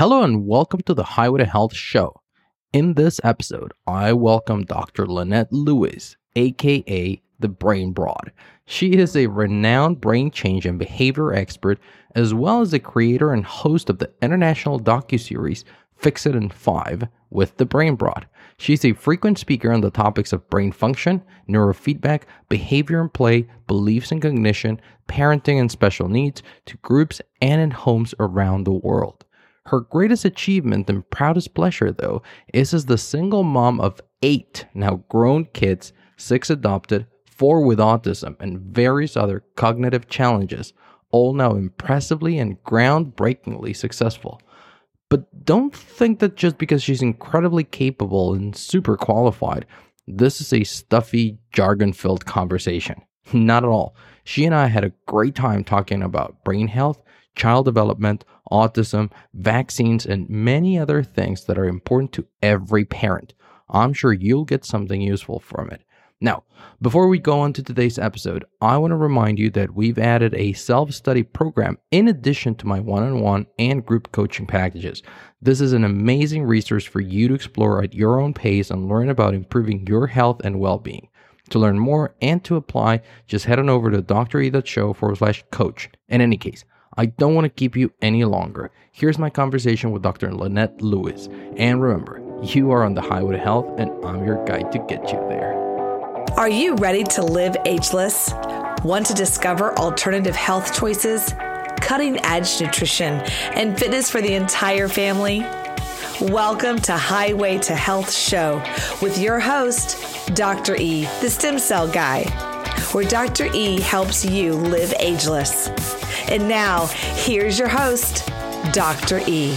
Hello and welcome to the Highway to Health show. In this episode, I welcome Dr. Lynette Louise, aka the Brain Broad. She is a renowned brain change and behavior expert, as well as the creator and host of the international docuseries Fix It in 5 with the Brain Broad. She's a frequent speaker on the topics of brain function, neurofeedback, behavior and play, beliefs and cognition, parenting and special needs to groups and in homes around the world. Her greatest achievement and proudest pleasure, though, is as the single mom of eight now grown kids, six adopted, four with autism, and various other cognitive challenges, all now impressively and groundbreakingly successful. But don't think that just because she's incredibly capable and super qualified, this is a stuffy, jargon filled conversation. Not at all. She and I had a great time talking about brain health, child development, autism, vaccines, and many other things that are important to every parent. I'm sure you'll get something useful from it. Now, before we go on to today's episode, I want to remind you that we've added a self study program in addition to my one on one and group coaching packages. This is an amazing resource for you to explore at your own pace and learn about improving your health and well being. To learn more and to apply, just head on over to dre.show forward slash coach. In any case, I don't want to keep you any longer. Here's my conversation with Dr. Lynette Louise. And remember, you are on the highway to health, and I'm your guide to get you there. Are you ready to live ageless? Want to discover alternative health choices, cutting edge nutrition, and fitness for the entire family? Welcome to Highway to Health Show with your host, Dr. E, the stem cell guy, where Dr. E helps you live ageless. And now, here's your host, Dr. E.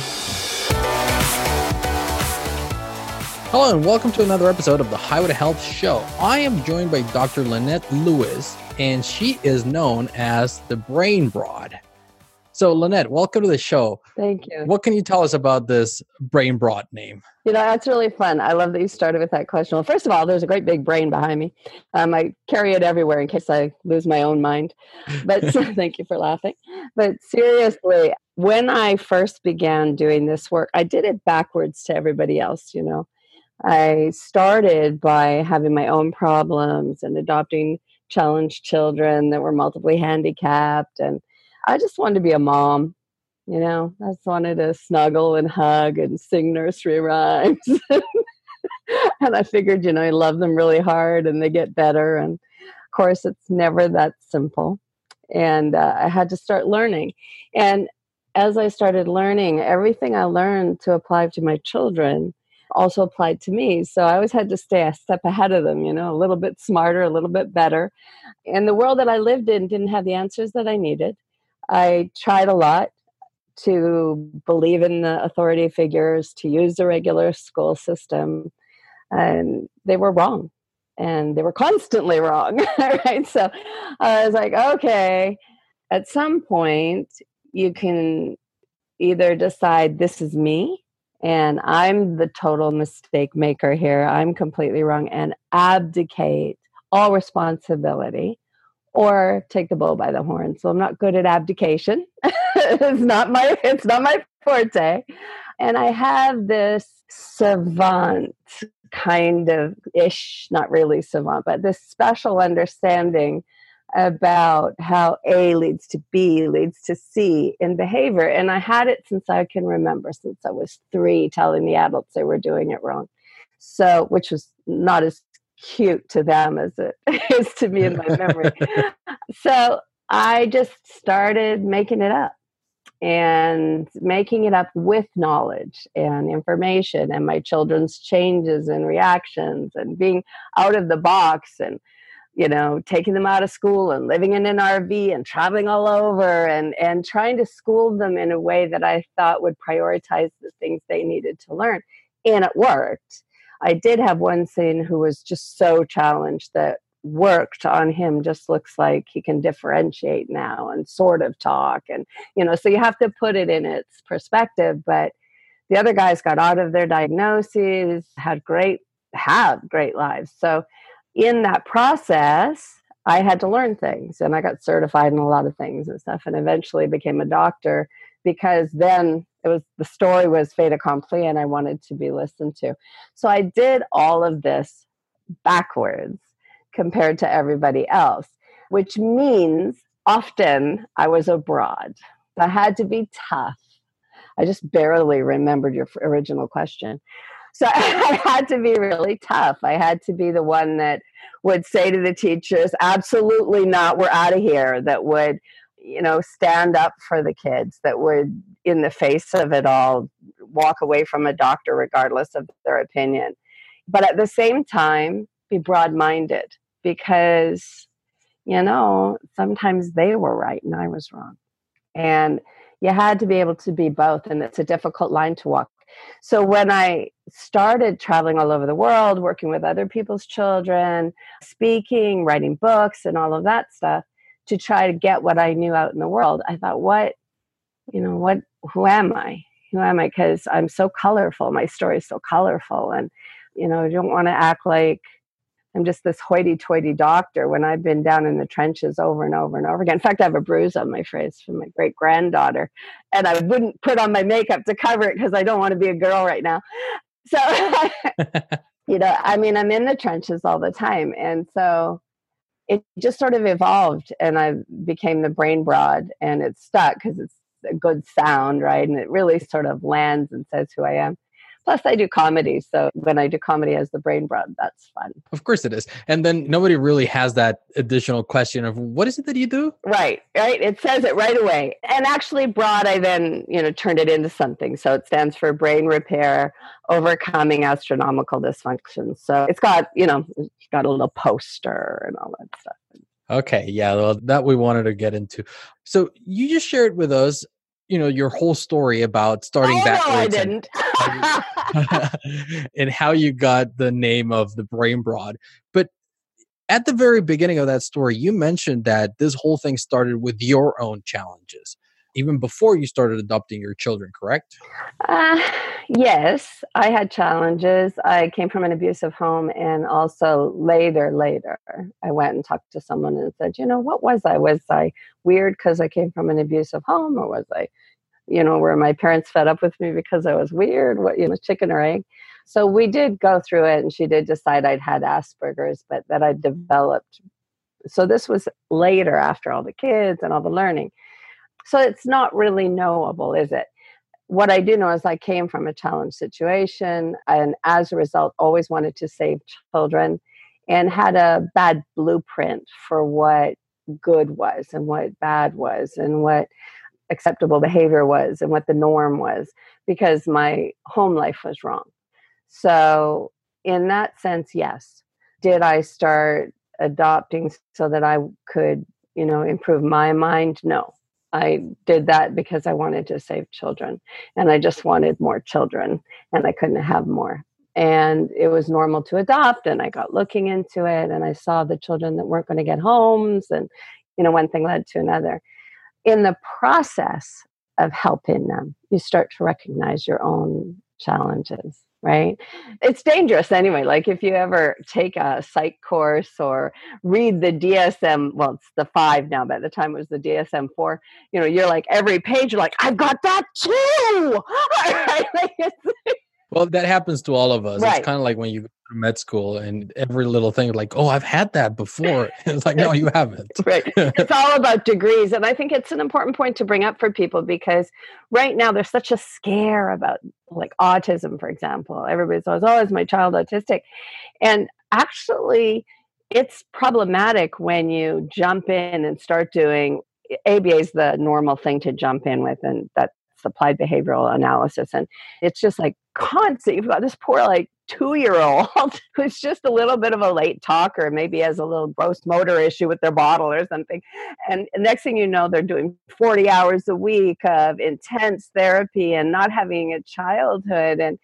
Hello, and welcome to another episode of the Highway to Health Show. I am joined by Dr. Lynette Louise, and she is known as the Brain Broad. So, Lynette, welcome to the show. Thank you. What can you tell us about this Brain Broad name? You know, that's really fun. I love that you started with that question. Well, first of all, there's a great big brain behind me. Um, I carry it everywhere in case I lose my own mind. But thank you for laughing. But seriously, when I first began doing this work, I did it backwards to everybody else, you know. I started by having my own problems and adopting challenged children that were multiply handicapped. And I just wanted to be a mom. You know, I just wanted to snuggle and hug and sing nursery rhymes. and I figured, you know, I love them really hard and they get better. And of course, it's never that simple. And uh, I had to start learning. And as I started learning, everything I learned to apply to my children also applied to me. So I always had to stay a step ahead of them, you know, a little bit smarter, a little bit better. And the world that I lived in didn't have the answers that I needed. I tried a lot to believe in the authority figures, to use the regular school system, and they were wrong. And they were constantly wrong. right. So I was like, okay, at some point, you can either decide this is me and I'm the total mistake maker here. I'm completely wrong and abdicate all responsibility or take the bull by the horn. So I'm not good at abdication. it's not my it's not my forte. And I have this savant kind of ish, not really savant, but this special understanding about how A leads to B leads to C in behavior. And I had it since I can remember, since I was three, telling the adults they were doing it wrong. So, which was not as cute to them as it is to me in my memory. so I just started making it up and making it up with knowledge and information and my children's changes and reactions and being out of the box and you know taking them out of school and living in an rv and traveling all over and and trying to school them in a way that i thought would prioritize the things they needed to learn and it worked i did have one son who was just so challenged that worked on him just looks like he can differentiate now and sort of talk and you know so you have to put it in its perspective but the other guys got out of their diagnoses had great have great lives. So in that process, I had to learn things and I got certified in a lot of things and stuff and eventually became a doctor because then it was the story was fait accompli and I wanted to be listened to. So I did all of this backwards compared to everybody else, which means often I was abroad. I had to be tough. I just barely remembered your original question. So I had to be really tough. I had to be the one that would say to the teachers, absolutely not, we're out of here, that would, you know, stand up for the kids, that would, in the face of it all, walk away from a doctor regardless of their opinion. But at the same time, be broad minded because, you know, sometimes they were right and I was wrong. And you had to be able to be both. And it's a difficult line to walk so when I started traveling all over the world, working with other people's children, speaking, writing books, and all of that stuff to try to get what I knew out in the world, I thought, what, you know, what, who am I? Who am I? Because I'm so colorful. My story is so colorful. And, you know, I don't want to act like I'm just this hoity-toity doctor when I've been down in the trenches over and over and over again. In fact, I have a bruise on my face from my great granddaughter, and I wouldn't put on my makeup to cover it because I don't want to be a girl right now. So, you know, I mean, I'm in the trenches all the time, and so it just sort of evolved, and I became the brain broad, and it stuck because it's a good sound, right? And it really sort of lands and says who I am. Plus, I do comedy. So when I do comedy as the brain broad, that's fun. Of course it is. And then nobody really has that additional question of what is it that you do? Right, right. It says it right away. And actually, broad, I then, you know, turned it into something. So it stands for brain repair, overcoming astronomical dysfunction. So it's got, you know, it's got a little poster and all that stuff. Okay, yeah, well, that we wanted to get into. So you just shared with us you know your whole story about starting oh, backwards. I didn't. And, and how you got the name of the brain broad. But at the very beginning of that story, you mentioned that this whole thing started with your own challenges, even before you started adopting your children. Correct? Uh, yes, I had challenges. I came from an abusive home, and also later, later, I went and talked to someone and said, "You know, what was I? Was I weird because I came from an abusive home, or was I?" you know, where my parents fed up with me because I was weird, what, you know, chicken or egg. So we did go through it, and she did decide I'd had Asperger's, but that I developed. So this was later after all the kids and all the learning. So it's not really knowable, is it? What I do know is I came from a challenge situation, and as a result, always wanted to save children and had a bad blueprint for what good was and what bad was and what acceptable behavior was and what the norm was because my home life was wrong. So, in that sense, yes. Did I start adopting so that I could, you know, improve my mind? No. I did that because I wanted to save children and I just wanted more children and I couldn't have more. And it was normal to adopt and I got looking into it and I saw the children that weren't going to get homes and you know one thing led to another in the process of helping them, you start to recognize your own challenges, right? It's dangerous anyway. Like if you ever take a psych course or read the DSM, well, it's the five now, but at the time it was the DSM four, you know, you're like every page, you're like, I've got that too. well, that happens to all of us. Right. It's kind of like when you go to med school and every little thing like oh i've had that before. It's like no you haven't. Right. It's all about degrees and i think it's an important point to bring up for people because right now there's such a scare about like autism for example. Everybody's always, oh is my child autistic? And actually it's problematic when you jump in and start doing aba is the normal thing to jump in with and that's applied behavioral analysis and it's just like constant you've got this poor like two year old who's just a little bit of a late talker, maybe has a little gross motor issue with their bottle or something. And next thing you know, they're doing 40 hours a week of intense therapy and not having a childhood. And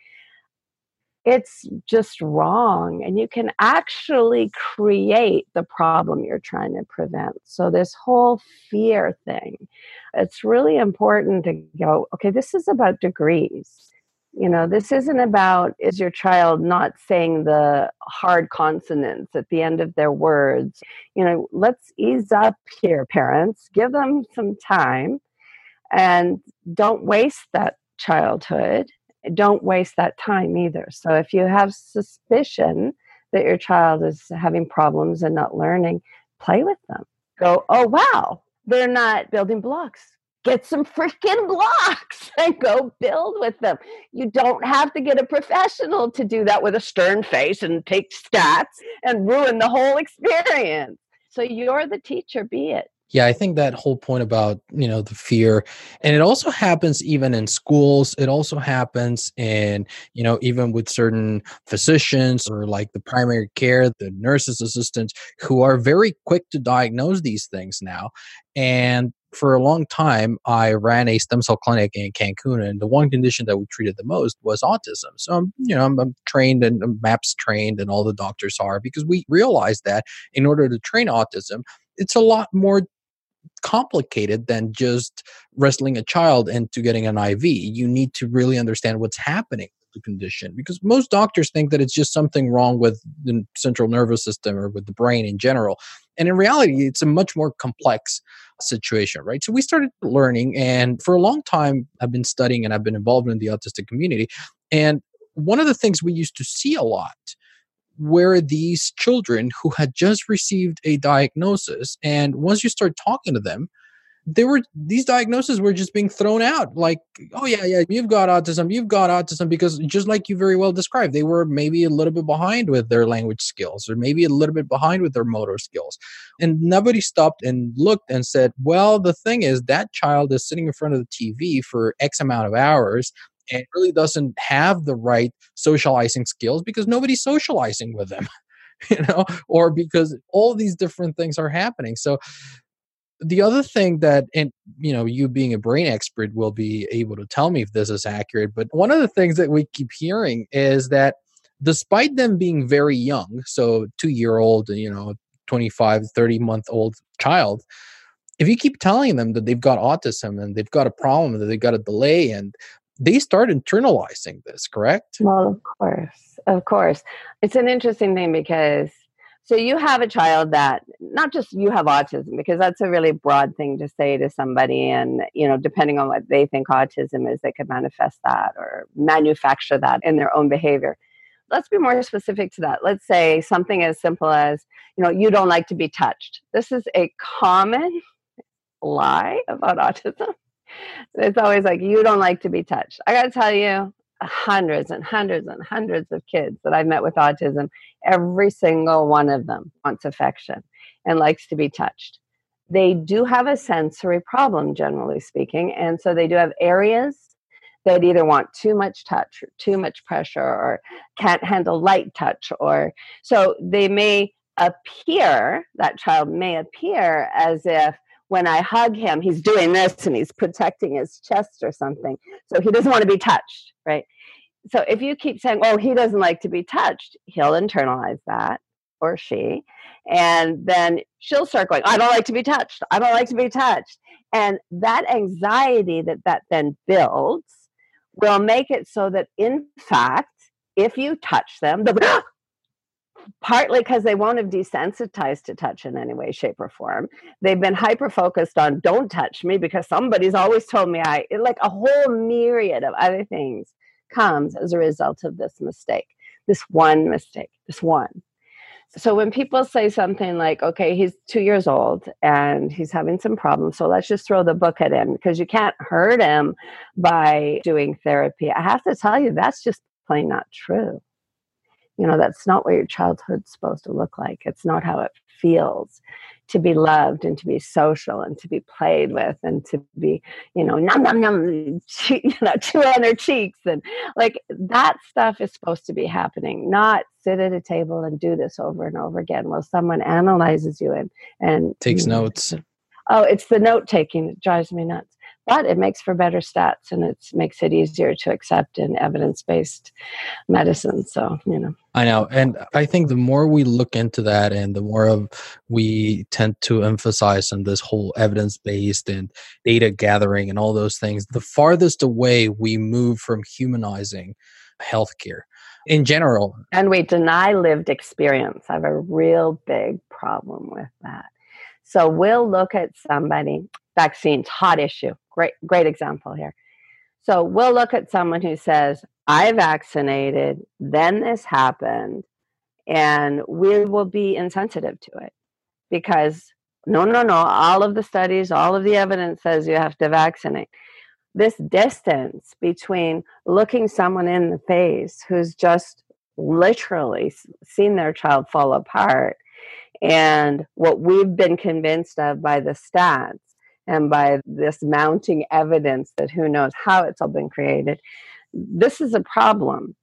it's just wrong. And you can actually create the problem you're trying to prevent. So, this whole fear thing, it's really important to go, okay, this is about degrees you know this isn't about is your child not saying the hard consonants at the end of their words you know let's ease up here parents give them some time and don't waste that childhood, don't waste that time either. So if you have suspicion that your child is having problems and not learning, play with them. Go, oh, wow, they're not building blocks. Get some freaking blocks and go build with them. You don't have to get a professional to do that with a stern face and take stats and ruin the whole experience. So you're the teacher, be it. Yeah, I think that whole point about, you know, the fear and it also happens even in schools. It also happens in, you know, even with certain physicians or like the primary care, the nurses assistants who are very quick to diagnose these things now. And for a long time, I ran a stem cell clinic in Cancun, and the one condition that we treated the most was autism. So, I'm, you know, I'm, I'm trained and I'm MAPS trained, and all the doctors are because we realized that in order to train autism, it's a lot more complicated than just wrestling a child into getting an IV. You need to really understand what's happening with the condition because most doctors think that it's just something wrong with the central nervous system or with the brain in general. And in reality, it's a much more complex situation, right? So we started learning, and for a long time, I've been studying and I've been involved in the autistic community. And one of the things we used to see a lot were these children who had just received a diagnosis. And once you start talking to them, they were these diagnoses were just being thrown out like oh yeah yeah you've got autism you've got autism because just like you very well described they were maybe a little bit behind with their language skills or maybe a little bit behind with their motor skills and nobody stopped and looked and said well the thing is that child is sitting in front of the tv for x amount of hours and really doesn't have the right socializing skills because nobody's socializing with them you know or because all these different things are happening. So the other thing that and you know you being a brain expert will be able to tell me if this is accurate but one of the things that we keep hearing is that despite them being very young so 2 year old you know 25 30 month old child if you keep telling them that they've got autism and they've got a problem that they've got a delay and they start internalizing this, correct? Well, of course. Of course. It's an interesting thing because so you have a child that not just you have autism because that's a really broad thing to say to somebody and you know depending on what they think autism is they could manifest that or manufacture that in their own behavior let's be more specific to that let's say something as simple as you know you don't like to be touched this is a common lie about autism it's always like you don't like to be touched. I got to tell you, hundreds and hundreds and hundreds of kids that I've met with autism, every single one of them wants affection and likes to be touched. They do have a sensory problem, generally speaking, and so they do have areas that either want too much touch or too much pressure or can't handle light touch or so they may appear that child may appear as if when I hug him, he's doing this and he's protecting his chest or something. So he doesn't want to be touched, right? So if you keep saying, oh, he doesn't like to be touched, he'll internalize that or she. And then she'll start going, I don't like to be touched. I don't like to be touched. And that anxiety that that then builds will make it so that, in fact, if you touch them, be, ah! Partly because they won't have desensitized to touch in any way shape or form. They've been hyper focused on don't touch me because somebody's always told me i like a whole myriad of other things comes as a result of this mistake this one mistake this one. So when people say something like okay he's two years old and he's having some problems so let's just throw the book at him because you can't hurt him by doing therapy i have to tell you that's just plain not true you know that's not what your childhood's supposed to look like. It's not how it feels to be loved and to be social and to be played with and to be you know num num num you know chew on their cheeks and like that stuff is supposed to be happening not sit at a table and do this over and over again while someone analyzes you and and takes notes. oh it's the note taking that drives me nuts but it makes for better stats and it makes it easier to accept in evidence-based medicine. So you know. I know. And i think the more we look into that and the more of we tend to emphasize on this whole evidence-based and data gathering and all those things the farthest away we move from humanizing healthcare in general. And we deny lived experience. I have a real big problem with that. So we'll look at somebody vaccines hot issue great great example here So we'll look at someone who says, I vaccinated, then this happened, and we will be insensitive to it because no, no, no, all of the studies, all of the evidence says you have to vaccinate. This distance between looking someone in the face who's just literally seen their child fall apart and what we've been convinced of by the stats and by this mounting evidence that who knows how it's all been created, this is a problem.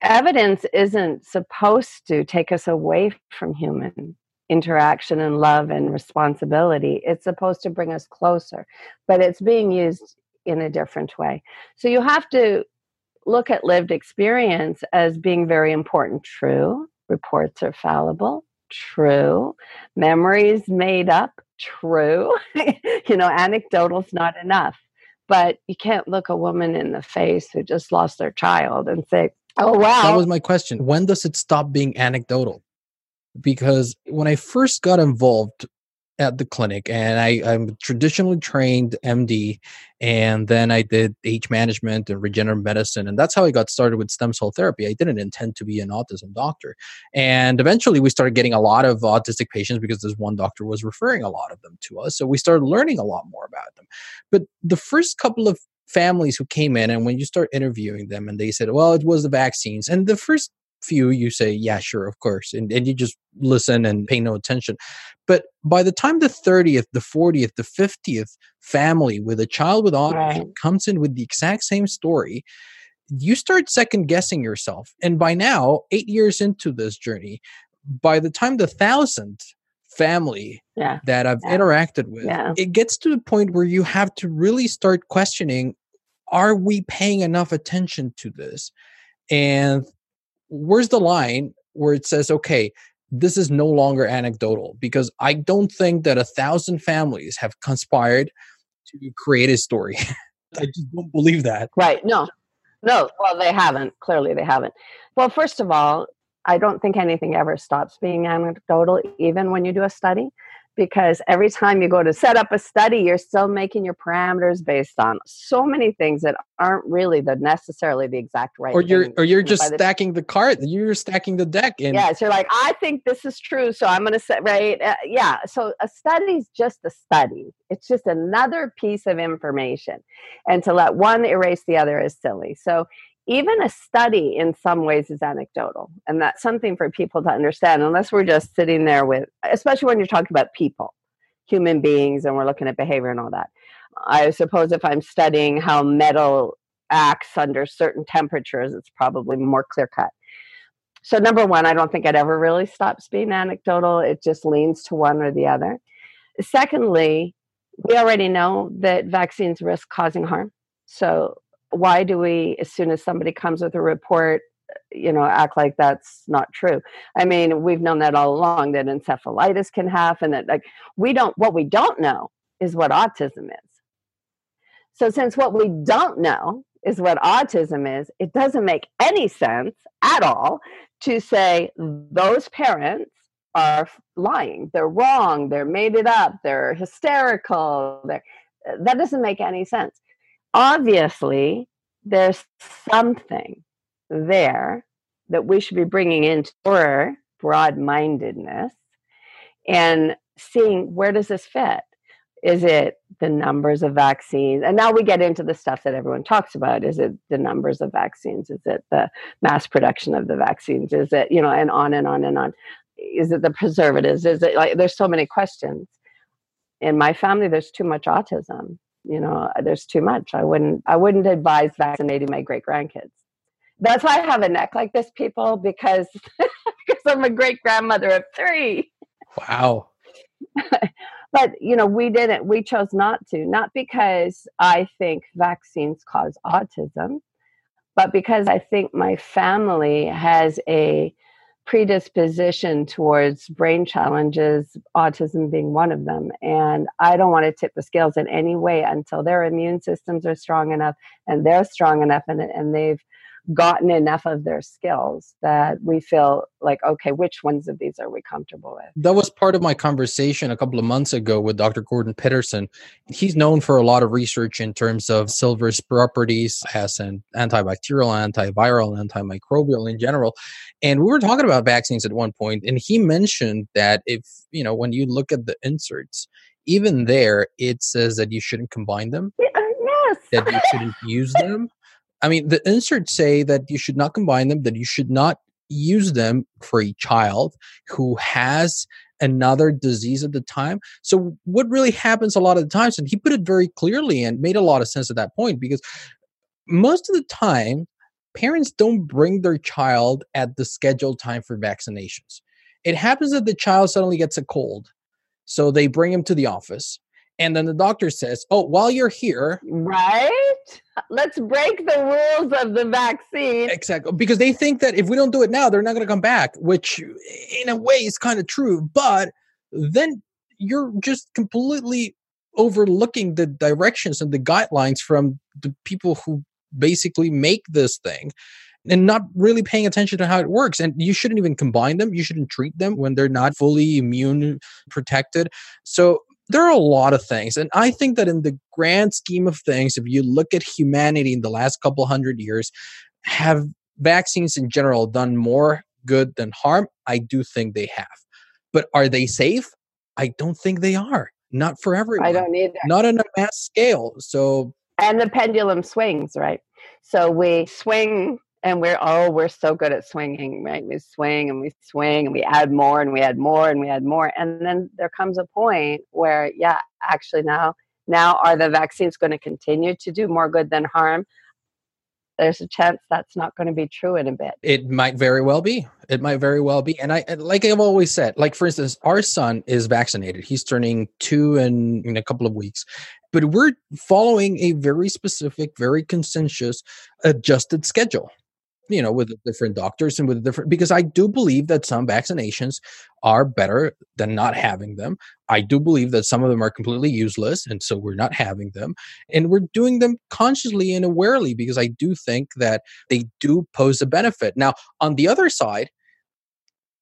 Evidence isn't supposed to take us away from human interaction and love and responsibility. It's supposed to bring us closer, but it's being used in a different way. So you have to look at lived experience as being very important. True, reports are fallible. True, memories made up. True, you know, anecdotal's not enough. But you can't look a woman in the face who just lost their child and say, "Oh wow." That was my question. When does it stop being anecdotal? Because when I first got involved at the clinic and I, I'm traditionally trained MD and then I did age management and regenerative medicine and that's how I got started with stem cell therapy. I didn't intend to be an autism doctor. And eventually we started getting a lot of autistic patients because this one doctor was referring a lot of them to us. So we started learning a lot more about them. But the first couple of families who came in and when you start interviewing them and they said, well, it was the vaccines. And the first few you say yeah sure of course and, and you just listen and pay no attention but by the time the 30th the 40th the 50th family with a child with autism right. comes in with the exact same story you start second guessing yourself and by now eight years into this journey by the time the thousandth family yeah. that i've yeah. interacted with yeah. it gets to the point where you have to really start questioning are we paying enough attention to this and where's the line where it says, okay, this is no longer anecdotal? Because I don't think that a thousand families have conspired to create a story. I just don't believe that. Right. No, no. Well, they haven't. Clearly, they haven't. Well, first of all, I don't think anything ever stops being anecdotal, even when you do a study because every time you go to set up a study you're still making your parameters based on so many things that aren't really the necessarily the exact right or you're or you're just stacking the, the cart you're stacking the deck and yeah so you're like i think this is true so i'm going to set right? Uh, yeah so a study is just a study. It's just another piece of information. And to let one erase the other is silly. So even a study in some ways is anecdotal and that's something for people to understand unless we're just sitting there with especially when you're talking about people human beings and we're looking at behavior and all that. I suppose if i'm studying how metal acts under certain temperatures it's probably more clear cut so number one i don't think it ever really stops being anecdotal. It just leans to one or the other. Secondly we already know that vaccines risk causing harm. So why do we as soon as somebody comes with a report you know act like that's not true? I mean we've known that all along that encephalitis can happen that like we don't what we don't know is what autism is. So since what we don't know is what autism is it doesn't make any sense at all to say those parents are lying. They're wrong. They're made it up. They're hysterical. They're, that doesn't make any sense obviously there's something there that we should be bringing into our broad mindedness and seeing where does this fit? Is it the numbers of vaccines? And now we get into the stuff that everyone talks about. Is it the numbers of vaccines? Is it the mass production of the vaccines? Is it you know and on and on and on. Is it the preservatives? Is it like there's so many questions. In my family there's too much autism you know uh, there's too much. I wouldn't i wouldn't advise vaccinating my great grandkids that's why i have a neck like this people because because i'm a great grandmother of three. Wow. But you know we didn't we chose not to not because i think vaccines cause autism but because i think my family has a predisposition towards brain challenges, autism being one of them. And I don't want to tip the scales in any way until their immune systems are strong enough and they're strong enough and, and they've gotten enough of their skills that we feel like, okay, which ones of these are we comfortable with? That was part of my conversation a couple of months ago with Dr. Gordon Pedersen. He's known for a lot of research in terms of silver's properties as an antibacterial, antiviral, antimicrobial in general. And we were talking about vaccines at one point, and he mentioned that if, you know, when you look at the inserts, even there, it says that you shouldn't combine them. Yeah, uh, yes. That you shouldn't use them I mean, the inserts say that you should not combine them, that you should not use them for a child who has another disease at the time. So, what really happens a lot of the times, and he put it very clearly and made a lot of sense at that point because most of the time, parents don't bring their child at the scheduled time for vaccinations. It happens that the child suddenly gets a cold. So they bring him to the office. And then the doctor says, Oh, while you're here. Right? Let's break the rules of the vaccine. Exactly. Because they think that if we don't do it now, they're not going to come back, which in a way is kind of true. But then you're just completely overlooking the directions and the guidelines from the people who basically make this thing and not really paying attention to how it works. And you shouldn't even combine them. You shouldn't treat them when they're not fully immune protected. So there are a lot of things. And I think that in the grand scheme of things, if you look at humanity in the last couple hundred years, have vaccines in general done more good than harm? I do think they have. But are they safe? I don't think they are. Not for everyone. I don't either. Not on a mass scale. So and the pendulum swings, right? So we swing and we're oh we're so good at swinging right? We swing and we swing and we add more and we add more and we add more and then there comes a point where yeah actually now now are the vaccines going to continue to do more good than harm? There's a chance that's not going to be true in a bit. It might very well be. It might very well be and i like i've always said like for instance our son is vaccinated. He's turning two in, in a couple of weeks but we're following a very specific very consensus adjusted schedule you know with different doctors and with different because i do believe that some vaccinations are better than not having them. I do believe that some of them are completely useless and so we're not having them. And we're doing them consciously and awarely because i do think that they do pose a benefit. Now on the other side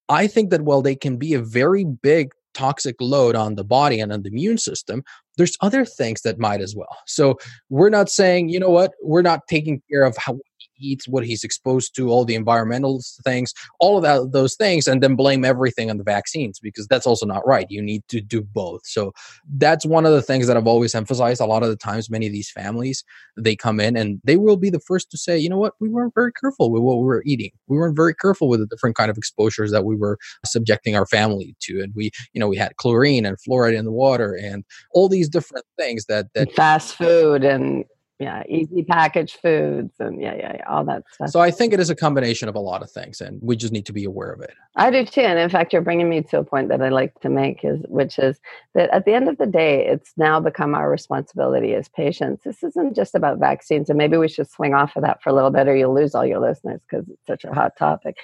i think that while they can be a very big toxic load on the body and on the immune system there's other things that might as well. So we're not saying you know what? We're not taking care of how eats, what he's exposed to, all the environmental things, all of that, those things, and then blame everything on the vaccines because that's also not right. You need to do both. So that's one of the things that I've always emphasized. A lot of the times, many of these families they come in and they will be the first to say, you know what, we weren't very careful with what we were eating. We weren't very careful with the different kind of exposures that we were subjecting our family to, and we, you know, we had chlorine and fluoride in the water and all these different things that that fast food and yeah easy packaged foods and yeah, yeah yeah all that stuff. So i think it is a combination of a lot of things and we just need to be aware of it. I do too and in fact you're bringing me to a point that i like to make is which is that at the end of the day it's now become our responsibility as patients. This isn't just about vaccines and maybe we should swing off of that for a little bit or you'll lose all your listeners because it's such a hot topic.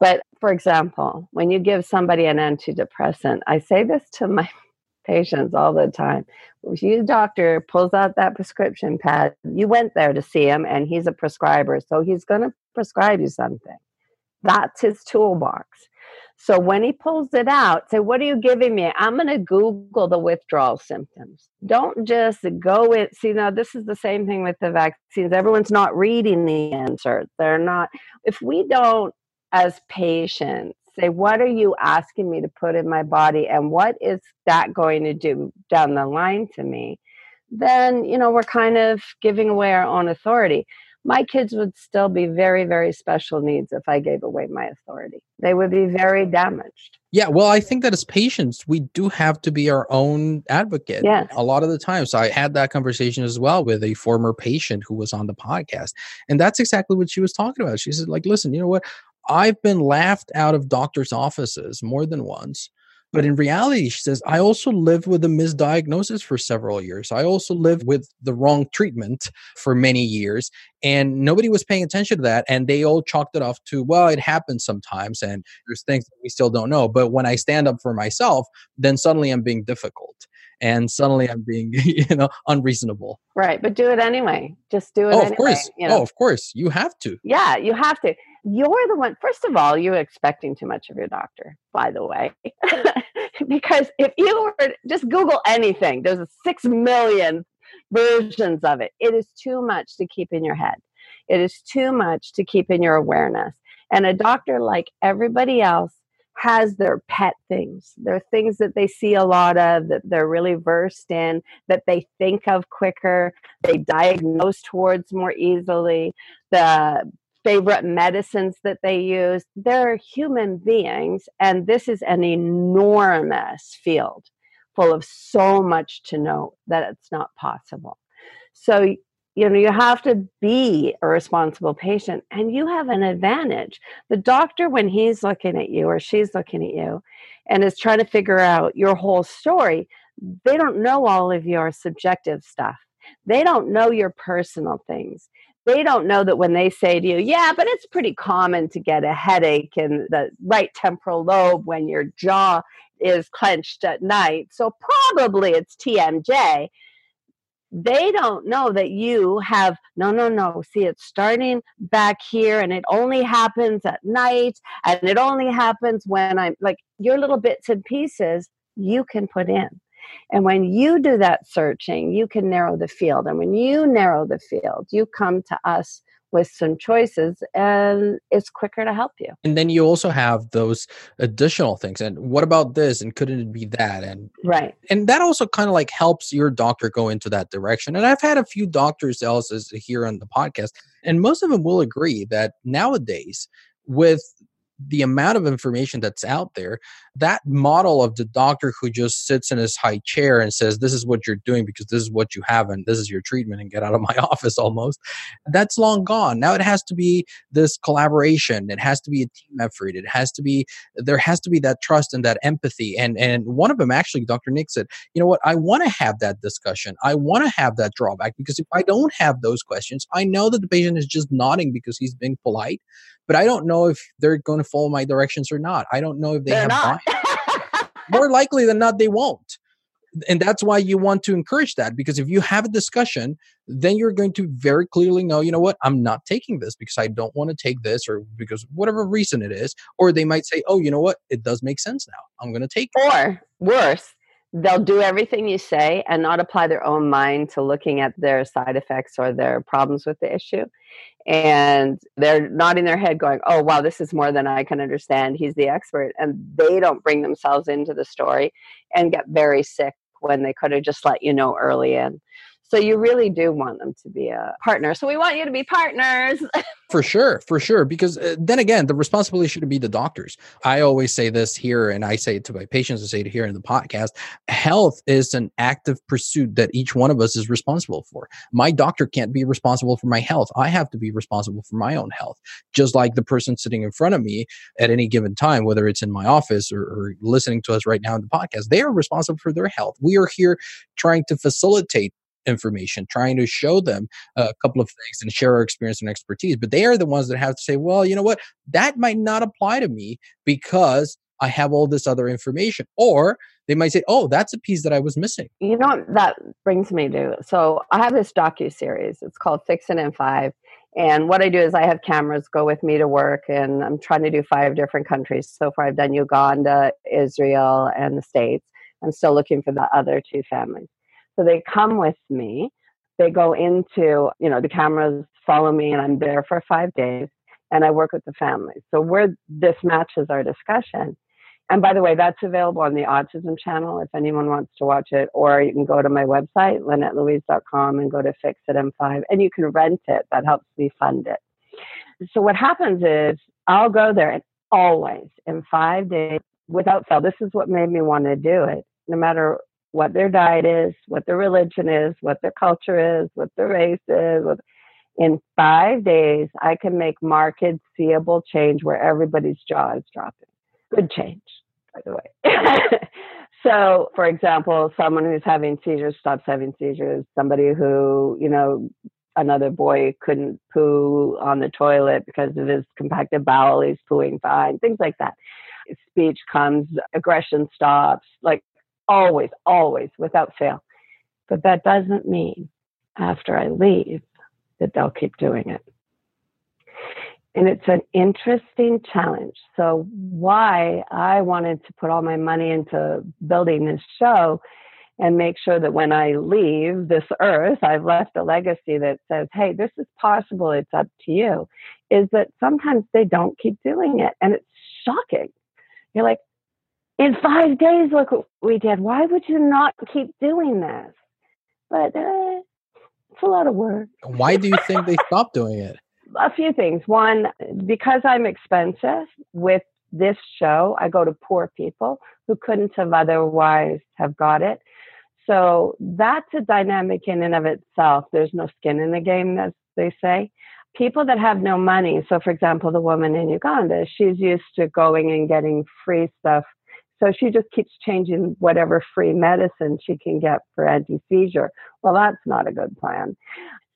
But for example when you give somebody an antidepressant i say this to my patients all the time. If your doctor pulls out that prescription pad, you went there to see him and he's a prescriber, so he's going to prescribe you something. That's his toolbox. So when he pulls it out, say, What are you giving me? I'm going to Google the withdrawal symptoms. Don't just go with, see, now this is the same thing with the vaccines. Everyone's not reading the insert. They're not, if we don't, as patients, say, what are you asking me to put in my body and what is that going to do down the line to me? Then, you know, we're kind of giving away our own authority. My kids would still be very, very special needs if I gave away my authority. They would be very damaged. Yeah, well, I think that as patients, we do have to be our own advocate. Yes. A lot of the times, I had that conversation as well with a former patient who was on the podcast. And that's exactly what she was talking about. She said, like, listen, you know what? I've been laughed out of doctors' offices more than once. But in reality, she says, I also lived with a misdiagnosis for several years. I also lived with the wrong treatment for many years, and nobody was paying attention to that. And they all chalked it off to, well, it happens sometimes, and there's things that we still don't know. But when I stand up for myself, then suddenly I'm being difficult. and suddenly I'm being, you know, unreasonable. Right, but do it anyway. Just do it. Oh, anyway, of course. You oh, know? Oh, of course. You have to. Yeah, you have to. You're the one. First of all, you're expecting too much of your doctor. By the way, because if you were just Google anything, there's six million versions of it. It is too much to keep in your head. It is too much to keep in your awareness. And a doctor, like everybody else, has their pet things. There are things that they see a lot of, that they're really versed in, that they think of quicker, they diagnose towards more easily, the favorite medicines that they use. They're human beings, and this is an enormous field full of so much to know that it's not possible. So you know you have to be a responsible patient and you have an advantage the doctor when he's looking at you or she's looking at you and is trying to figure out your whole story they don't know all of your subjective stuff they don't know your personal things they don't know that when they say to you yeah but it's pretty common to get a headache in the right temporal lobe when your jaw is clenched at night so probably it's tmj they don't know that you have no no no see it's starting back here and it only happens at night and it only happens when i'm like your little bits and pieces you can put in and when you do that searching you can narrow the field and when you narrow the field you come to us with some choices and it's quicker to help you. And then you also have those additional things. And what about this? And couldn't it be that? And right. And that also kind of like helps your doctor go into that direction. And I've had a few doctors else here on the podcast, and most of them will agree that nowadays with the amount of information that's out there, that model of the doctor who just sits in his high chair and says, This is what you're doing because this is what you have and this is your treatment and get out of my office almost, that's long gone. Now it has to be this collaboration. It has to be a team effort. It has to be, there has to be that trust and that empathy. And, and one of them actually, Dr. Nick said, You know what? I want to have that discussion. I want to have that drawback because if I don't have those questions, I know that the patient is just nodding because he's being polite but I don't know if they're going to follow my directions or not. I don't know if they they're have more likely than not they won't. And that's why you want to encourage that because if you have a discussion, then you're going to very clearly know, you know what, I'm not taking this because I don't want to take this or because whatever reason it is. Or they might say, oh, you know what, it does make sense now. I'm going to take it. Or worse, they'll do everything you say and not apply their own mind to looking at their side effects or their problems with the issue. And they're nodding their head going oh wow this is more than i can understand. He's the expert. And they don't bring themselves into the story and get very sick when they could have just let you know early in so you really do want them to be a partner. So we want you to be partners. for sure, for sure. Because uh, then again, the responsibility should be the doctors. I always say this here, and I say it to my patients, I say it here in the podcast. Health is an active pursuit that each one of us is responsible for. My doctor can't be responsible for my health. I have to be responsible for my own health. Just like the person sitting in front of me at any given time, whether it's in my office or, or listening to us right now in the podcast, they are responsible for their health. We are here trying to facilitate information, trying to show them a couple of things and share our experience and expertise. But they are the ones that have to say, well, you know what, that might not apply to me because I have all this other information. Or they might say, "Oh, that's a piece that I was missing." You know what that brings me to? So I have this docu series. It's called Fix It in Five, and what I do is I have cameras go with me to work, and I'm trying to do five different countries. So far, I've done Uganda, Israel, and the States. I'm still looking for the other two families. So they come with me. They go into, you know, the cameras follow me and I'm there for five days and I work with the families. So where this matches our discussion. And by the way, that's available on the Autism channel if anyone wants to watch it, or you can go to my website, lynettelouise.com, and go to Fix It in 5, and you can rent it. That helps me fund it. So what happens is I'll go there and always in five days without fail. This is what made me want to do it. No matter what their diet is, what their religion is, what their culture is, what their race is. In five days, I can make marked, seeable change where everybody's jaw is dropping. Good change, by the way. so, for example, someone who's having seizures stops having seizures. Somebody who, you know, another boy couldn't poo on the toilet because of his compacted bowel, he's pooing fine, things like that. Speech comes, aggression stops, like always, always, without fail. But that doesn't mean after I leave that they'll keep doing it. And it's an interesting challenge. So, why I wanted to put all my money into building this show and make sure that when I leave this earth, I've left a legacy that says, hey, this is possible, it's up to you, is that sometimes they don't keep doing it. And it's shocking. You're like, in five days, look what we did. Why would you not keep doing this? But uh, it's a lot of work. Why do you think they stopped doing it? A few things. One, because I'm expensive with this show, I go to poor people who couldn't have otherwise have got it. So that's a dynamic in and of itself. There's no skin in the game, as they say. People that have no money, so for example, the woman in Uganda, she's used to going and getting free stuff. So she just keeps changing whatever free medicine she can get for anti seizure. Well, that's not a good plan.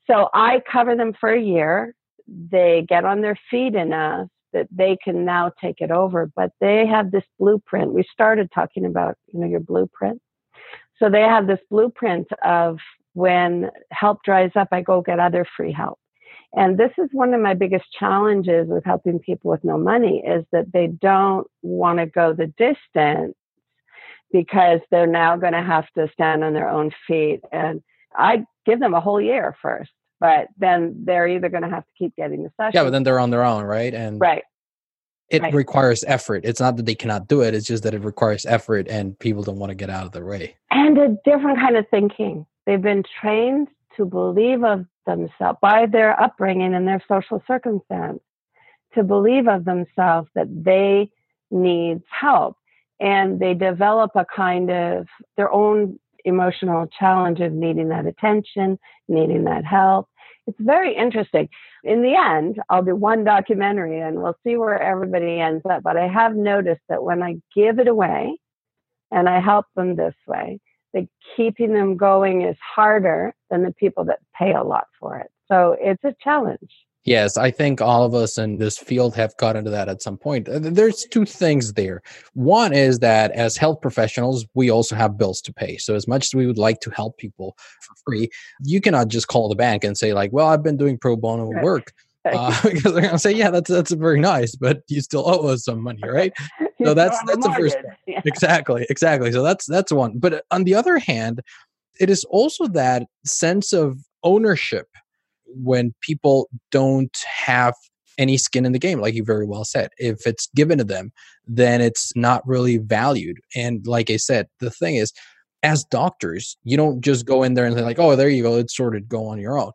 So I cover them for a year. They get on their feet enough that they can now take it over, but they have this blueprint. We started talking about, you know, your blueprint so they have this blueprint of when help dries up, I go get other free help. And this is one of my biggest challenges with helping people with no money is that they don't want to go the distance because they're now going to have to stand on their own feet. And I give them a whole year first, but then they're either going to have to keep getting the session. Yeah, but then they're on their own, right? And right it right. requires effort. It's not that they cannot do it, it's just that it requires effort and people don't want to get out of the way. And a different kind of thinking. They've been trained to believe of themselves by their upbringing and their social circumstance, to believe of themselves that they need help. And they develop a kind of their own emotional challenge of needing that attention, needing that help. It's very interesting. In the end, I'll do one documentary and we'll see where everybody ends up. But I have noticed that when I give it away and I help them this way, that keeping them going is harder than the people that pay a lot for it. So it's a challenge. Yes, I think all of us in this field have got into that at some point. There's two things there. One is that as health professionals, we also have bills to pay. So as much as we would like to help people for free, you cannot just call the bank and say like, "Well, I've been doing pro bono work." Uh, because they're gonna say, "Yeah, that's that's very nice, but you still owe us some money, right?" so that's that's the first. Yeah. Exactly, exactly. So that's that's one. But uh, on the other hand, it is also that sense of ownership when people don't have any skin in the game, like you very well said. If it's given to them, then it's not really valued. And like I said, the thing is, as doctors, you don't just go in there and say like, "Oh, there you go, it's sorted, go on your own,"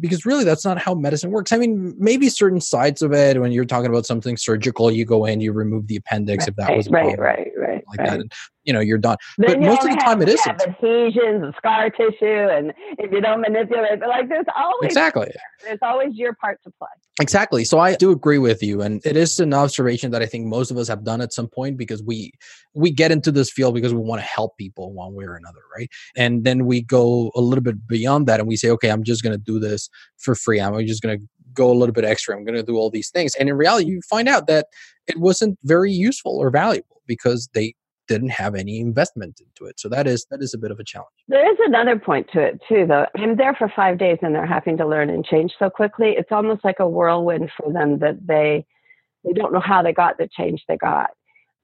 because really that's not how medicine works. I mean, maybe certain sides of it, when you're talking about something surgical, you go in, you remove the appendix right, if that was right, right, right, like right. that, you know you're done. Then but most of the time, it isn't. Adhesions and scar tissue, and if you don't manipulate, like there's always exactly there's always your part to play. Exactly. So I do agree with you, and it is an observation that I think most of us have done at some point because we we get into this field because we want to help people one way or another, right? And then we go a little bit beyond that, and we say, okay, I'm just going to do this for free. I'm just going to go a little bit extra. I'm going to do all these things, and in reality, you find out that it wasn't very useful or valuable because they didn't have any investment into it. So that is that is a bit of a challenge. There is another point to it too, though. I'm there for five days and they're having to learn and change so quickly. It's almost like a whirlwind for them that they they don't know how they got the change they got,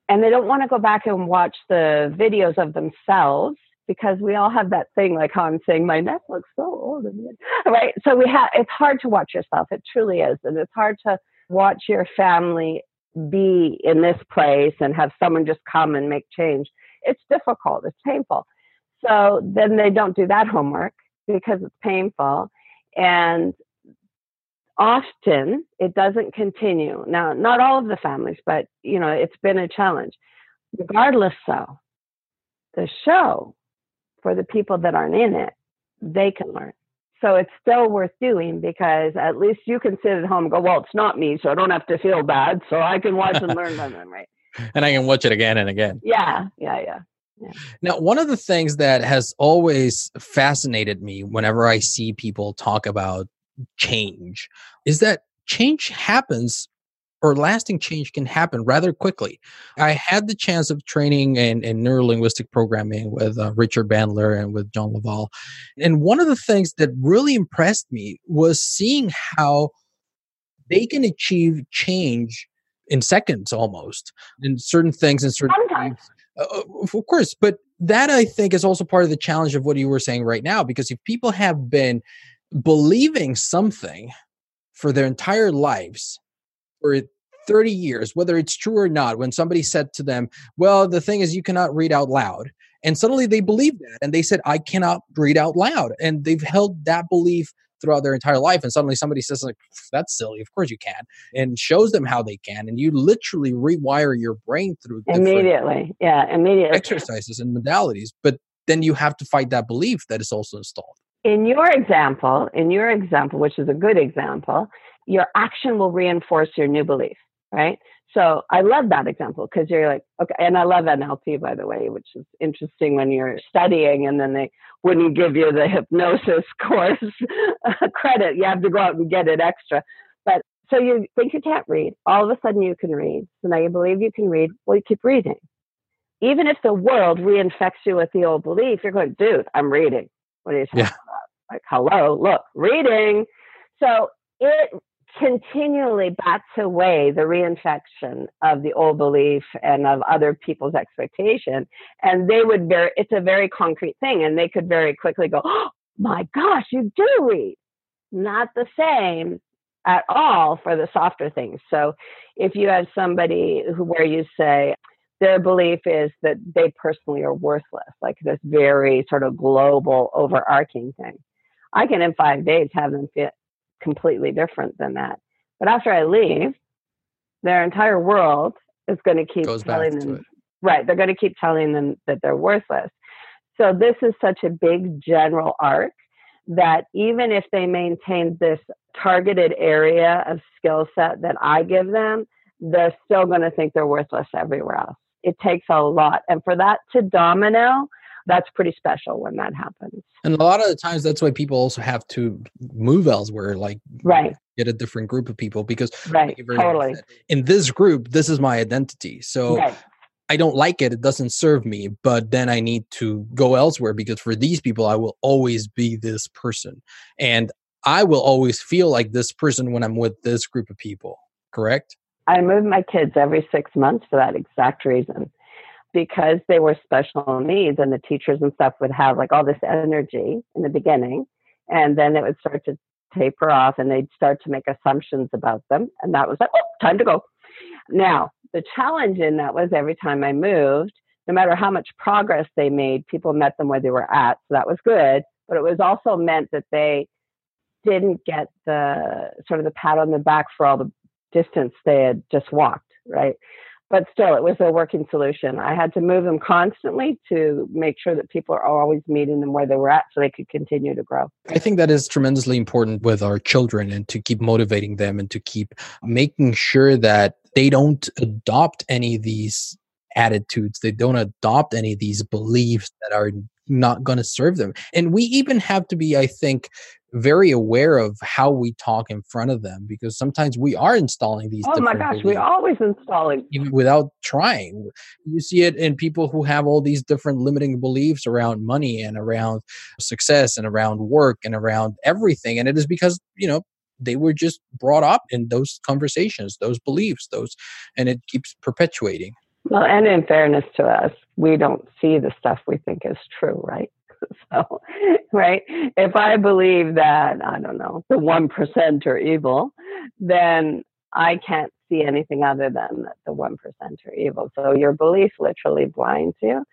and they don't want to go back and watch the videos of themselves because we all have that thing like how I'm saying my neck looks so old, right? So we have it's hard to watch yourself. It truly is, and it's hard to watch your family be in this place and have someone just come and make change. It's difficult, it's painful. So then they don't do that homework because it's painful. And often it doesn't continue. Now, not all of the families, but you know, it's been a challenge. Regardless, so the show for the people that aren't in it, they can learn. So it's still worth doing because at least you can sit at home and go, well, it's not me, so I don't have to feel bad. So I can watch and learn from them, right? And I can watch it again and again. Yeah, yeah, yeah. Yeah. Now, one of the things that has always fascinated me whenever I see people talk about change is that change happens or lasting change can happen rather quickly. I had the chance of training in, in neurolinguistic programming with uh, Richard Bandler and with John La Valle. And one of the things that really impressed me was seeing how they can achieve change in seconds almost in certain things and certain Sometimes. uh, of course but that i think is also part of the challenge of what you were saying right now because if people have been believing something for their entire lives for 30 years whether it's true or not when somebody said to them well the thing is you cannot read out loud and suddenly they believe that and they said i cannot read out loud and they've held that belief throughout their entire life and suddenly somebody says like that's silly of course you can and shows them how they can and you literally rewire your brain through Immediately. Yeah, immediately. exercises and modalities but then you have to fight that belief that is also installed in your example, in your example, which is a good example, your action will reinforce your new belief, right? So I love that example because you're like, okay, and I love NLP by the way, which is interesting when you're studying and then they wouldn't give you the hypnosis course uh, credit. You have to go out and get it extra. But so you think you can't read, all of a sudden you can read. So now you believe you can read, well, you keep reading. Even if the world reinfects you with the old belief, you're going, dude, I'm reading. What are you talking Yeah. about? Like, hello, look, reading. So it continually bats away the reinfection of the old belief and of other people's expectation. And they would very, it's a very concrete thing. And they could very quickly go, oh my gosh, you do read. Not the same at all for the softer things. So if you have somebody who, where you say, their belief is that they personally are worthless, like this very sort of global overarching thing. I can in five days have them feel completely different than that. But after I leave, their entire world is going to keep goes telling them, right, they're going to keep telling them that they're worthless. So this is such a big general arc that even if they maintain this targeted area of skill set that I give them, they're still going to think they're worthless everywhere else. It takes a lot. And for that to domino, that's pretty special when that happens. and a lot of the times that's why people also have to move elsewhere like Right. get a different group of people because Right. like Totally. in this group this is my identity so Right. I don't like it. It doesn't serve me. But then I need to go elsewhere because for these people, I will always be this person. And I will always feel like this person when I'm with this group of people. Correct? I move my kids every six months for that exact reason. Because they were special needs and the teachers and stuff would have like all this energy in the beginning. And then it would start to taper off and they'd start to make assumptions about them. And that was like, oh, time to go. Now, the challenge in that was every time I moved, no matter how much progress they made, people met them where they were at. So that was good. But it was also meant that they didn't get the sort of the pat on the back for all the distance they had just walked, right? But still, it was a working solution. I had to move them constantly to make sure that people are always meeting them where they were at so they could continue to grow. I think that is tremendously important with our children and to keep motivating them and to keep making sure that they don't adopt any of these attitudes. They don't adopt any of these beliefs that are not going to serve them. And we even have to be, I think, very aware of how we talk in front of them because sometimes we are installing these. Oh my gosh, we beliefs always installing. even without trying. You see it in people who have all these different limiting beliefs around money and around success and around work and around everything. And it is because, you know, they were just brought up in those conversations, those beliefs, those, and it keeps perpetuating. Well, and in fairness to us, we don't see the stuff we think is true, right? So, right? If I believe that, I don't know, the 1% are evil, then I can't see anything other than the 1% are evil. So your belief literally blinds you.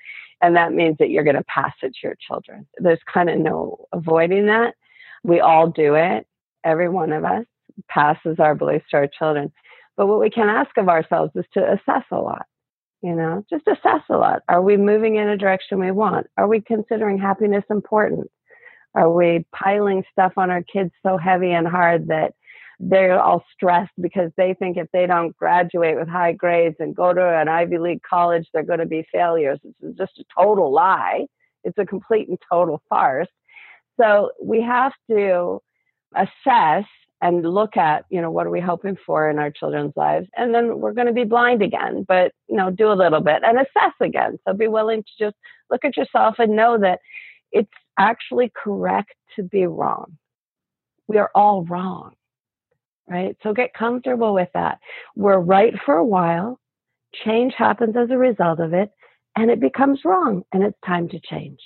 And that means that you're going to pass it to your children. There's kind of no avoiding that. We all do it. Every one of us passes our beliefs to our children. But what we can ask of ourselves is to assess a lot you know just assess a lot. Are we moving in a direction we want? Are we considering happiness important? Are we piling stuff on our kids so heavy and hard that they're all stressed because they think if they don't graduate with high grades and go to an ivy league college they're going to be failures. It's just a total lie. It's a complete and total farce. So we have to assess and look at, you know, what are we hoping for in our children's lives? And then we're going to be blind again, but, you know, do a little bit and assess again. So be willing to just look at yourself and know that it's actually correct to be wrong. We are all wrong, right? So get comfortable with that. We're right for a while. Change happens as a result of it, and it becomes wrong, and it's time to change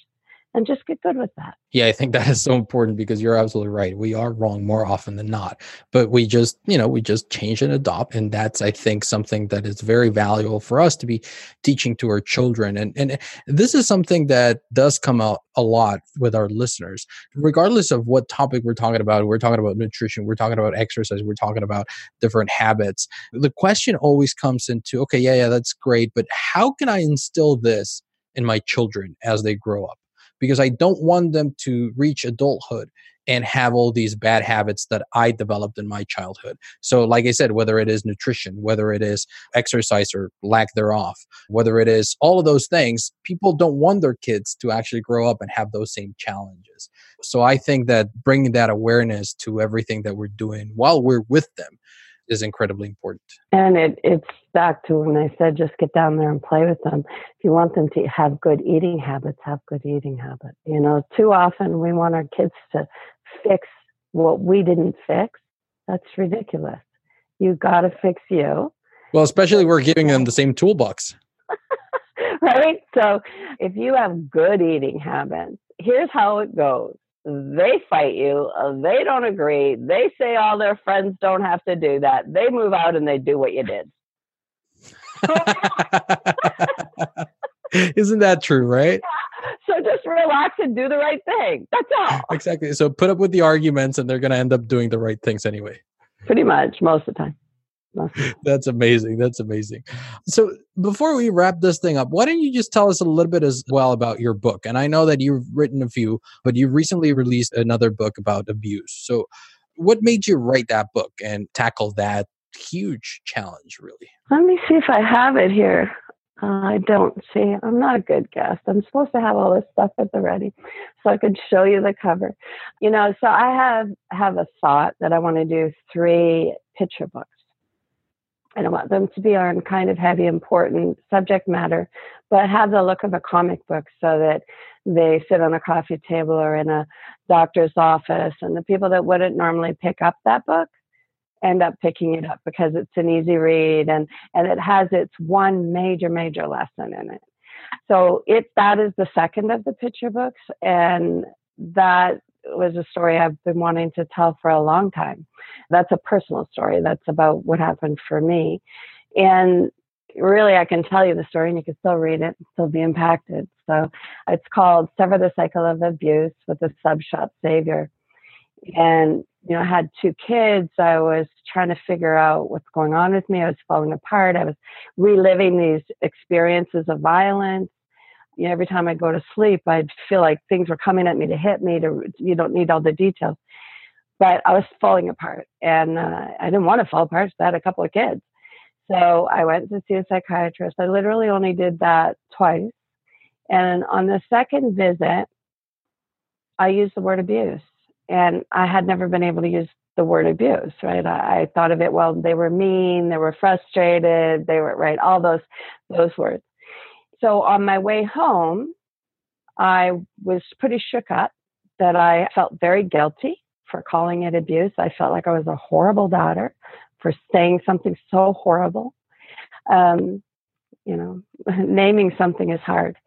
and just get good with that. Yeah, I think that is so important because you're absolutely right. We are wrong more often than not, but we just, you know, we just change and adopt. And that's, I think, something that is very valuable for us to be teaching to our children. And, and this is something that does come out a lot with our listeners, regardless of what topic we're talking about. We're talking about nutrition, we're talking about exercise, we're talking about different habits. The question always comes into, okay, yeah, yeah, that's great, but how can I instill this in my children as they grow up? Because I don't want them to reach adulthood and have all these bad habits that I developed in my childhood. So, like I said, whether it is nutrition, whether it is exercise or lack thereof, whether it is all of those things, people don't want their kids to actually grow up and have those same challenges. So, I think that bringing that awareness to everything that we're doing while we're with them is incredibly important. And it, it's back to when I said just get down there and play with them. If you want them to have good eating habits, have good eating habits. You know, too often we want our kids to fix what we didn't fix. That's ridiculous. You got to fix you. Well, especially we're giving them the same toolbox. right? So if you have good eating habits, here's how it goes they fight you. Uh, they don't agree. They say all their friends don't have to do that. They move out and they do what you did. Isn't that true, right? So just relax and do the right thing. That's all. Exactly. So put up with the arguments and they're going to end up doing the right things anyway. Pretty much, most of the time. That's amazing. That's amazing. So before we wrap this thing up, why don't you just tell us a little bit as well about your book? And I know that you've written a few, but you recently released another book about abuse. So what made you write that book and tackle that huge challenge really? Let me see if I have it here. Uh, I don't see. I'm not a good guest. I'm supposed to have all this stuff at the ready, so I could show you the cover. You know, so I have have a thought that I want to do three picture books. I don't want them to be on kind of heavy, important subject matter, but have the look of a comic book so that they sit on a coffee table or in a doctor's office. And the people that wouldn't normally pick up that book end up picking it up because it's an easy read and, and it has its one major, major lesson in it. So it that is the second of the picture books. And that was a story I've been wanting to tell for a long time. That's a personal story. That's about what happened for me. And really, I can tell you the story and you can still read it, still be impacted. So it's called Sever the Cycle of Abuse with a Subshop Savior. And, you know, I had two kids. I was trying to figure out what's going on with me. I was falling apart. I was reliving these experiences of violence you know, every time I go to sleep, I'd feel like things were coming at me to hit me. To you don't need all the details, but I was falling apart, and uh, I didn't want to fall apart. So I had a couple of kids, so I went to see a psychiatrist. I literally only did that twice, and on the second visit, I used the word abuse, and I had never been able to use the word abuse. Right? I, I thought of it. Well, they were mean. They were frustrated. They were right. All those those words so on my way home, I was pretty shook up that I felt very guilty for calling it abuse. I felt like I was a horrible daughter for saying something so horrible. Um, you know, naming something is hard.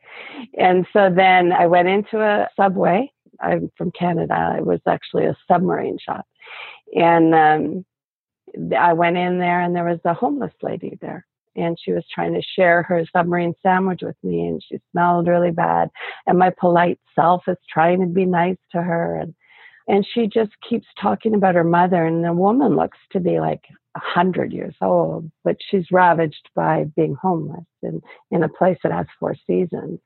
And so then I went into a subway. I'm from Canada. It was actually a submarine shop. And um, I went in there and there was a homeless lady there and she was trying to share her submarine sandwich with me and she smelled really bad. And my polite self is trying to be nice to her and and she just keeps talking about her mother and the woman looks to be like a hundred years old but she's ravaged by being homeless and in a place that has four seasons.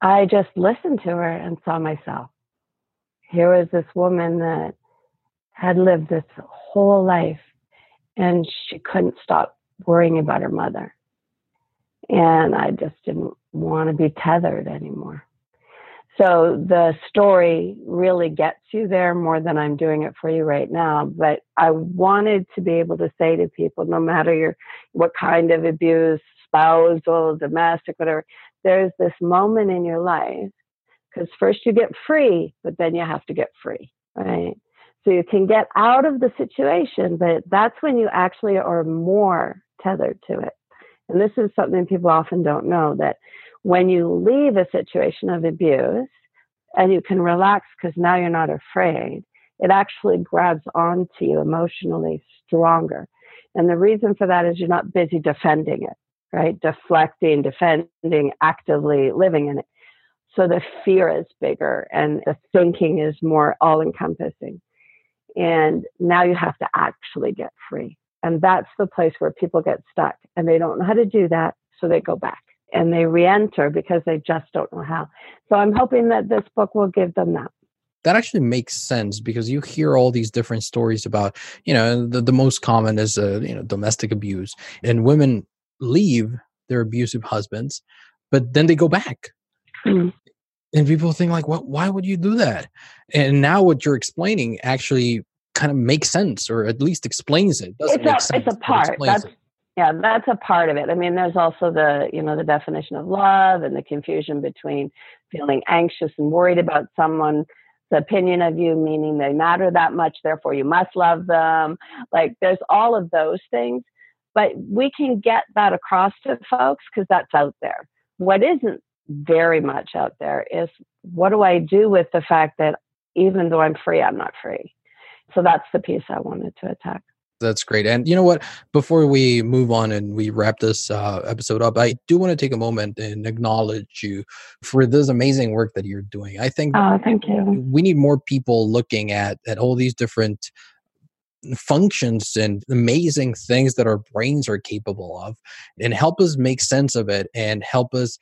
I just listened to her and saw myself. Here was this woman that had lived this whole life and she couldn't stop worrying about her mother. And I just didn't want to be tethered anymore. So the story really gets you there more than I'm doing it for you right now. But I wanted to be able to say to people, no matter your what kind of abuse, spousal, domestic, whatever, there's this moment in your life because first you get free, but then you have to get free, right? So you can get out of the situation, but that's when you actually are more tethered to it. And this is something people often don't know that when you leave a situation of abuse and you can relax because now you're not afraid, it actually grabs onto you emotionally stronger. And the reason for that is you're not busy defending it, right? Deflecting, defending, actively living in it. So the fear is bigger and the thinking is more all encompassing. And now you have to actually get free. And that's the place where people get stuck and they don't know how to do that. So they go back and they re-enter because they just don't know how. So I'm hoping that this book will give them that. That actually makes sense because you hear all these different stories about, you know, the, the most common is, uh, you know, domestic abuse and women leave their abusive husbands, but then they go back. Mm. And people think like, well, why would you do that? And now what you're explaining actually kind of makes sense or at least explains it. Doesn't it's, a, sense, it's a part. That's, it yeah that's a part of it i mean there's also the you know the definition of love and the confusion between feeling anxious and worried about someone's opinion of you meaning they matter that much therefore you must love them like there's all of those things but we can get that across to folks because that's out there what isn't very much out there is what do i do with the fact that even though i'm free i'm not free so that's the piece i wanted to attack that's great. And you know what? Before we move on and we wrap this uh, episode up, I do want to take a moment and acknowledge you for this amazing work that you're doing. I think oh, thank you. we need more people looking at at all these different functions and amazing things that our brains are capable of and help us make sense of it and help us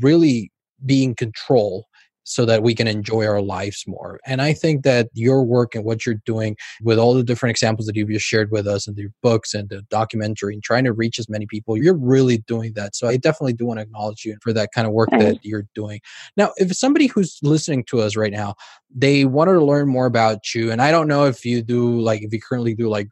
really be in control so that we can enjoy our lives more. And I think that your work and what you're doing with all the different examples that you've just shared with us and your books and the documentary and trying to reach as many people, you're really doing that. So I definitely do want to acknowledge you for that kind of work that you're doing. Now, if somebody who's listening to us right now, they wanted to learn more about you, and I don't know if you do like if you currently do like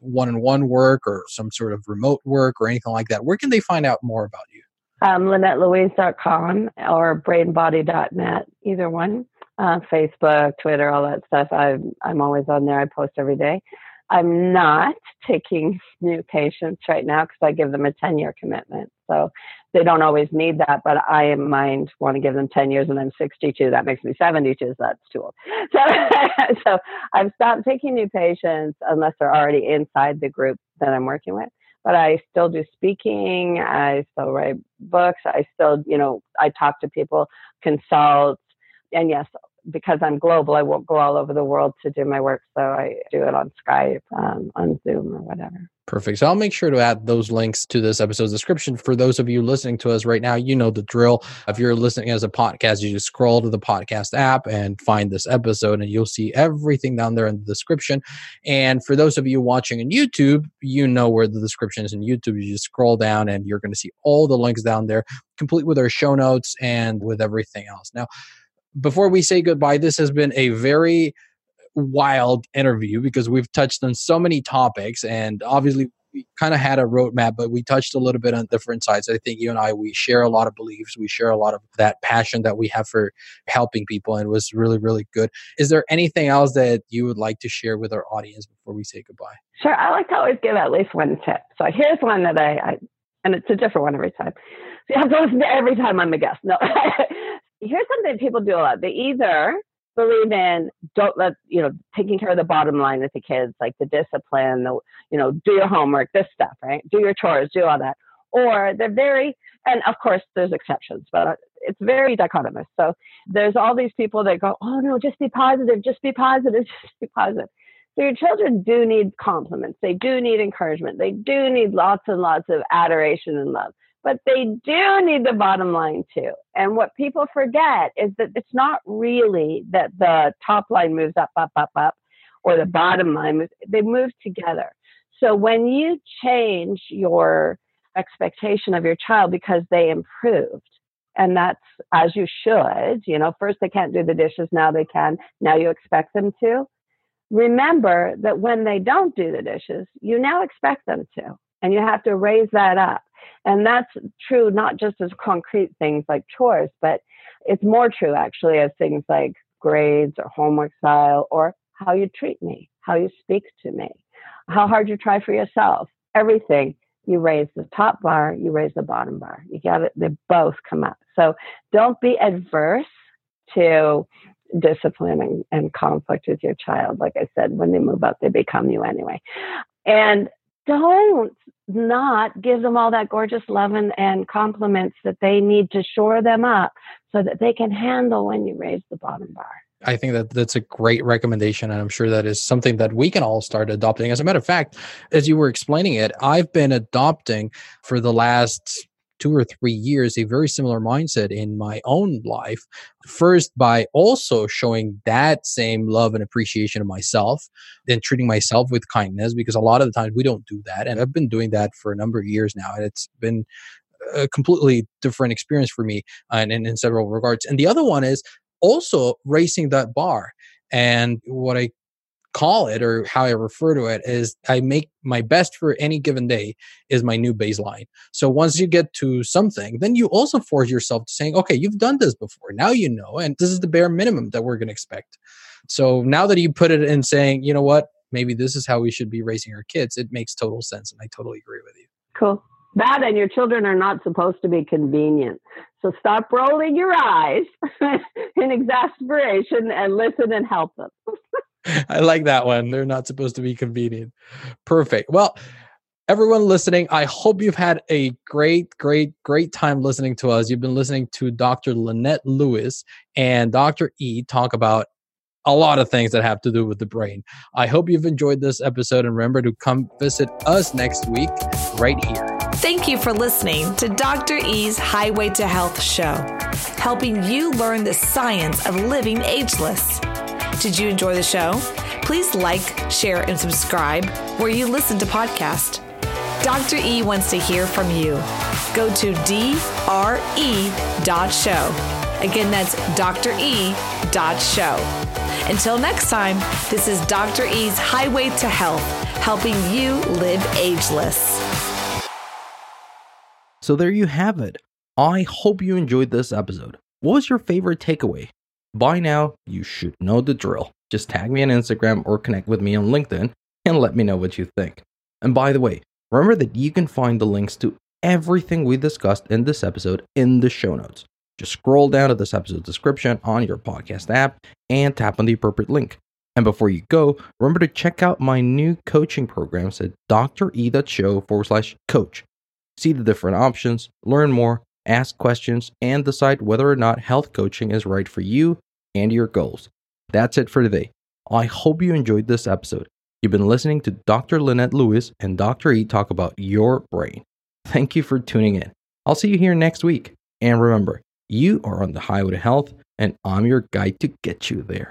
one-on-one work or some sort of remote work or anything like that, where can they find out more about you? Um, LynetteLouise.com or brainbody.net, either one. Uh, Facebook, Twitter, all that stuff. I'm, I'm always on there. I post every day. I'm not taking new patients right now because I give them a 10 year commitment. So they don't always need that, but I in mind want to give them 10 years and I'm 62. That makes me 72. So that's too old. So, so I've stopped taking new patients unless they're already inside the group that I'm working with but I still do speaking. I still write books. I still, you know, I talk to people, consult. And yes, because I'm global, I won't go all over the world to do my work. So I do it on Skype, um, on Zoom, or whatever. Perfect. So I'll make sure to add those links to this episode's description. For those of you listening to us right now, you know the drill. If you're listening as a podcast, you just scroll to the podcast app and find this episode, and you'll see everything down there in the description. And for those of you watching on YouTube, you know where the description is in YouTube. You just scroll down and you're going to see all the links down there, complete with our show notes and with everything else. Now, before we say goodbye, this has been a very wild interview because we've touched on so many topics and obviously we kind of had a roadmap, but we touched a little bit on different sides. I think you and I, we share a lot of beliefs. We share a lot of that passion that we have for helping people, and it was really, really good. Is there anything else that you would like to share with our audience before we say goodbye? Sure. I like to always give at least one tip. So here's one that I, I and it's a different one every time. So you have to listen to every time I'm a guest. No. here's something people do a lot. They either believe in don't let you know taking care of the bottom line with the kids like the discipline the you know do your homework this stuff right? Do your chores do all that. Or they're very and of course there's exceptions but it's very dichotomous. So there's all these people that go oh no just be positive just be positive just be positive. So your children do need compliments. They do need encouragement. They do need lots and lots of adoration and love but they do need the bottom line too. And what people forget is that it's not really that the top line moves up, up, up, up, or the bottom line moves, they move together. So when you change your expectation of your child because they improved, And that's as you should. You know, first they can't do the dishes, now they can. Now you expect them to. Remember that when they don't do the dishes, you now expect them to. And you have to raise that up. And that's true not just as concrete things like chores, but it's more true actually as things like grades or homework style or how you treat me, how you speak to me, how hard you try for yourself, everything. You raise the top bar, you raise the bottom bar. You got it, they both come up. So don't be adverse to discipline and, and conflict with your child. Like I said, when they move up, they become you anyway. And don't not give them all that gorgeous love and, and compliments that they need to shore them up so that they can handle when you raise the bottom bar. I think that that's a great recommendation. And I'm sure that is something that we can all start adopting. As a matter of fact, as you were explaining it, I've been adopting for the last two or three years a very similar mindset in my own life. First, by also showing that same love and appreciation of myself and treating myself with kindness, because a lot of the times we don't do that. And I've been doing that for a number of years now. And it's been a completely different experience for me uh, and, in several regards. And the other one is also raising that bar. And what I call it or how I refer to it is I make my best for any given day is my new baseline. So once you get to something, then you also force yourself to saying, okay, you've done this before. Now you know, and this is the bare minimum that we're going to expect. So now that you put it in saying, you know what, maybe this is how we should be raising our kids, it makes total sense. And I totally agree with you. Cool. That and your children are not supposed to be convenient. So stop rolling your eyes in exasperation and listen and help them. I like that one. They're not supposed to be convenient. Perfect. Well, everyone listening, I hope you've had a great, great, great time listening to us. You've been listening to Dr. Lynette Louise and Dr. E talk about a lot of things that have to do with the brain. I hope you've enjoyed this episode and remember to come visit us next week right here. Thank you for listening to Dr. E's Highway to Health show, helping you learn the science of living ageless. Did you enjoy the show? Please like, share, and subscribe where you listen to podcasts. Dr. E wants to hear from you. Go to dre.show. Again, that's dre.show. Until next time, this is Dr. E's Highway to Health, helping you live ageless. So there you have it. I hope you enjoyed this episode. What was your favorite takeaway? By now, you should know the drill. Just tag me on Instagram or connect with me on LinkedIn and let me know what you think. And by the way, remember that you can find the links to everything we discussed in this episode in the show notes. Just scroll down to this episode description on your podcast app and tap on the appropriate link. And before you go, remember to check out my new coaching programs at dre.show forward slash coach. See the different options, learn more, ask questions, and decide whether or not health coaching is right for you and your goals. That's it for today. I hope you enjoyed this episode. You've been listening to Dr. Lynette Louise and Dr. E talk about your brain. Thank you for tuning in. I'll see you here next week. And remember, you are on the highway to health, and I'm your guide to get you there.